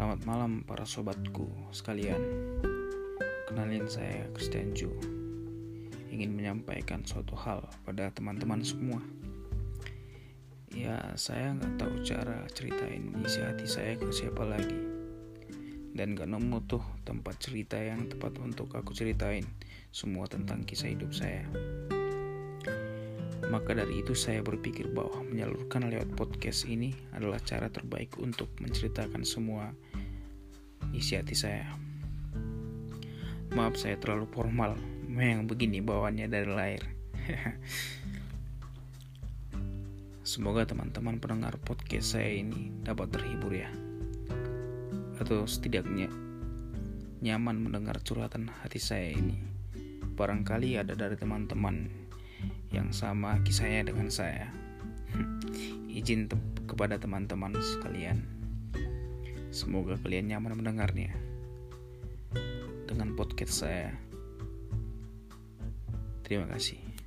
Malam para sobatku sekalian. Kenalin saya Christian Ju. Ingin menyampaikan suatu hal pada teman-teman semua. Ya saya nggak tahu cara ceritain isi hati saya ke siapa lagi. Dan gak nemu tuh tempat cerita yang tepat untuk aku ceritain Semua tentang kisah hidup saya maka dari itu saya berpikir bahwa menyalurkan lewat podcast ini adalah cara terbaik untuk menceritakan semua isi hati saya. Maaf saya terlalu formal, memang begini bawaannya dari lahir. Semoga teman-teman pendengar podcast saya ini dapat terhibur ya. Atau setidaknya nyaman mendengar curhatan hati saya ini. Barangkali ada dari teman-teman yang sama kisahnya dengan saya. Izin te kepada teman-teman sekalian. Semoga kalian nyaman mendengarnya. Dengan podcast saya. Terima kasih.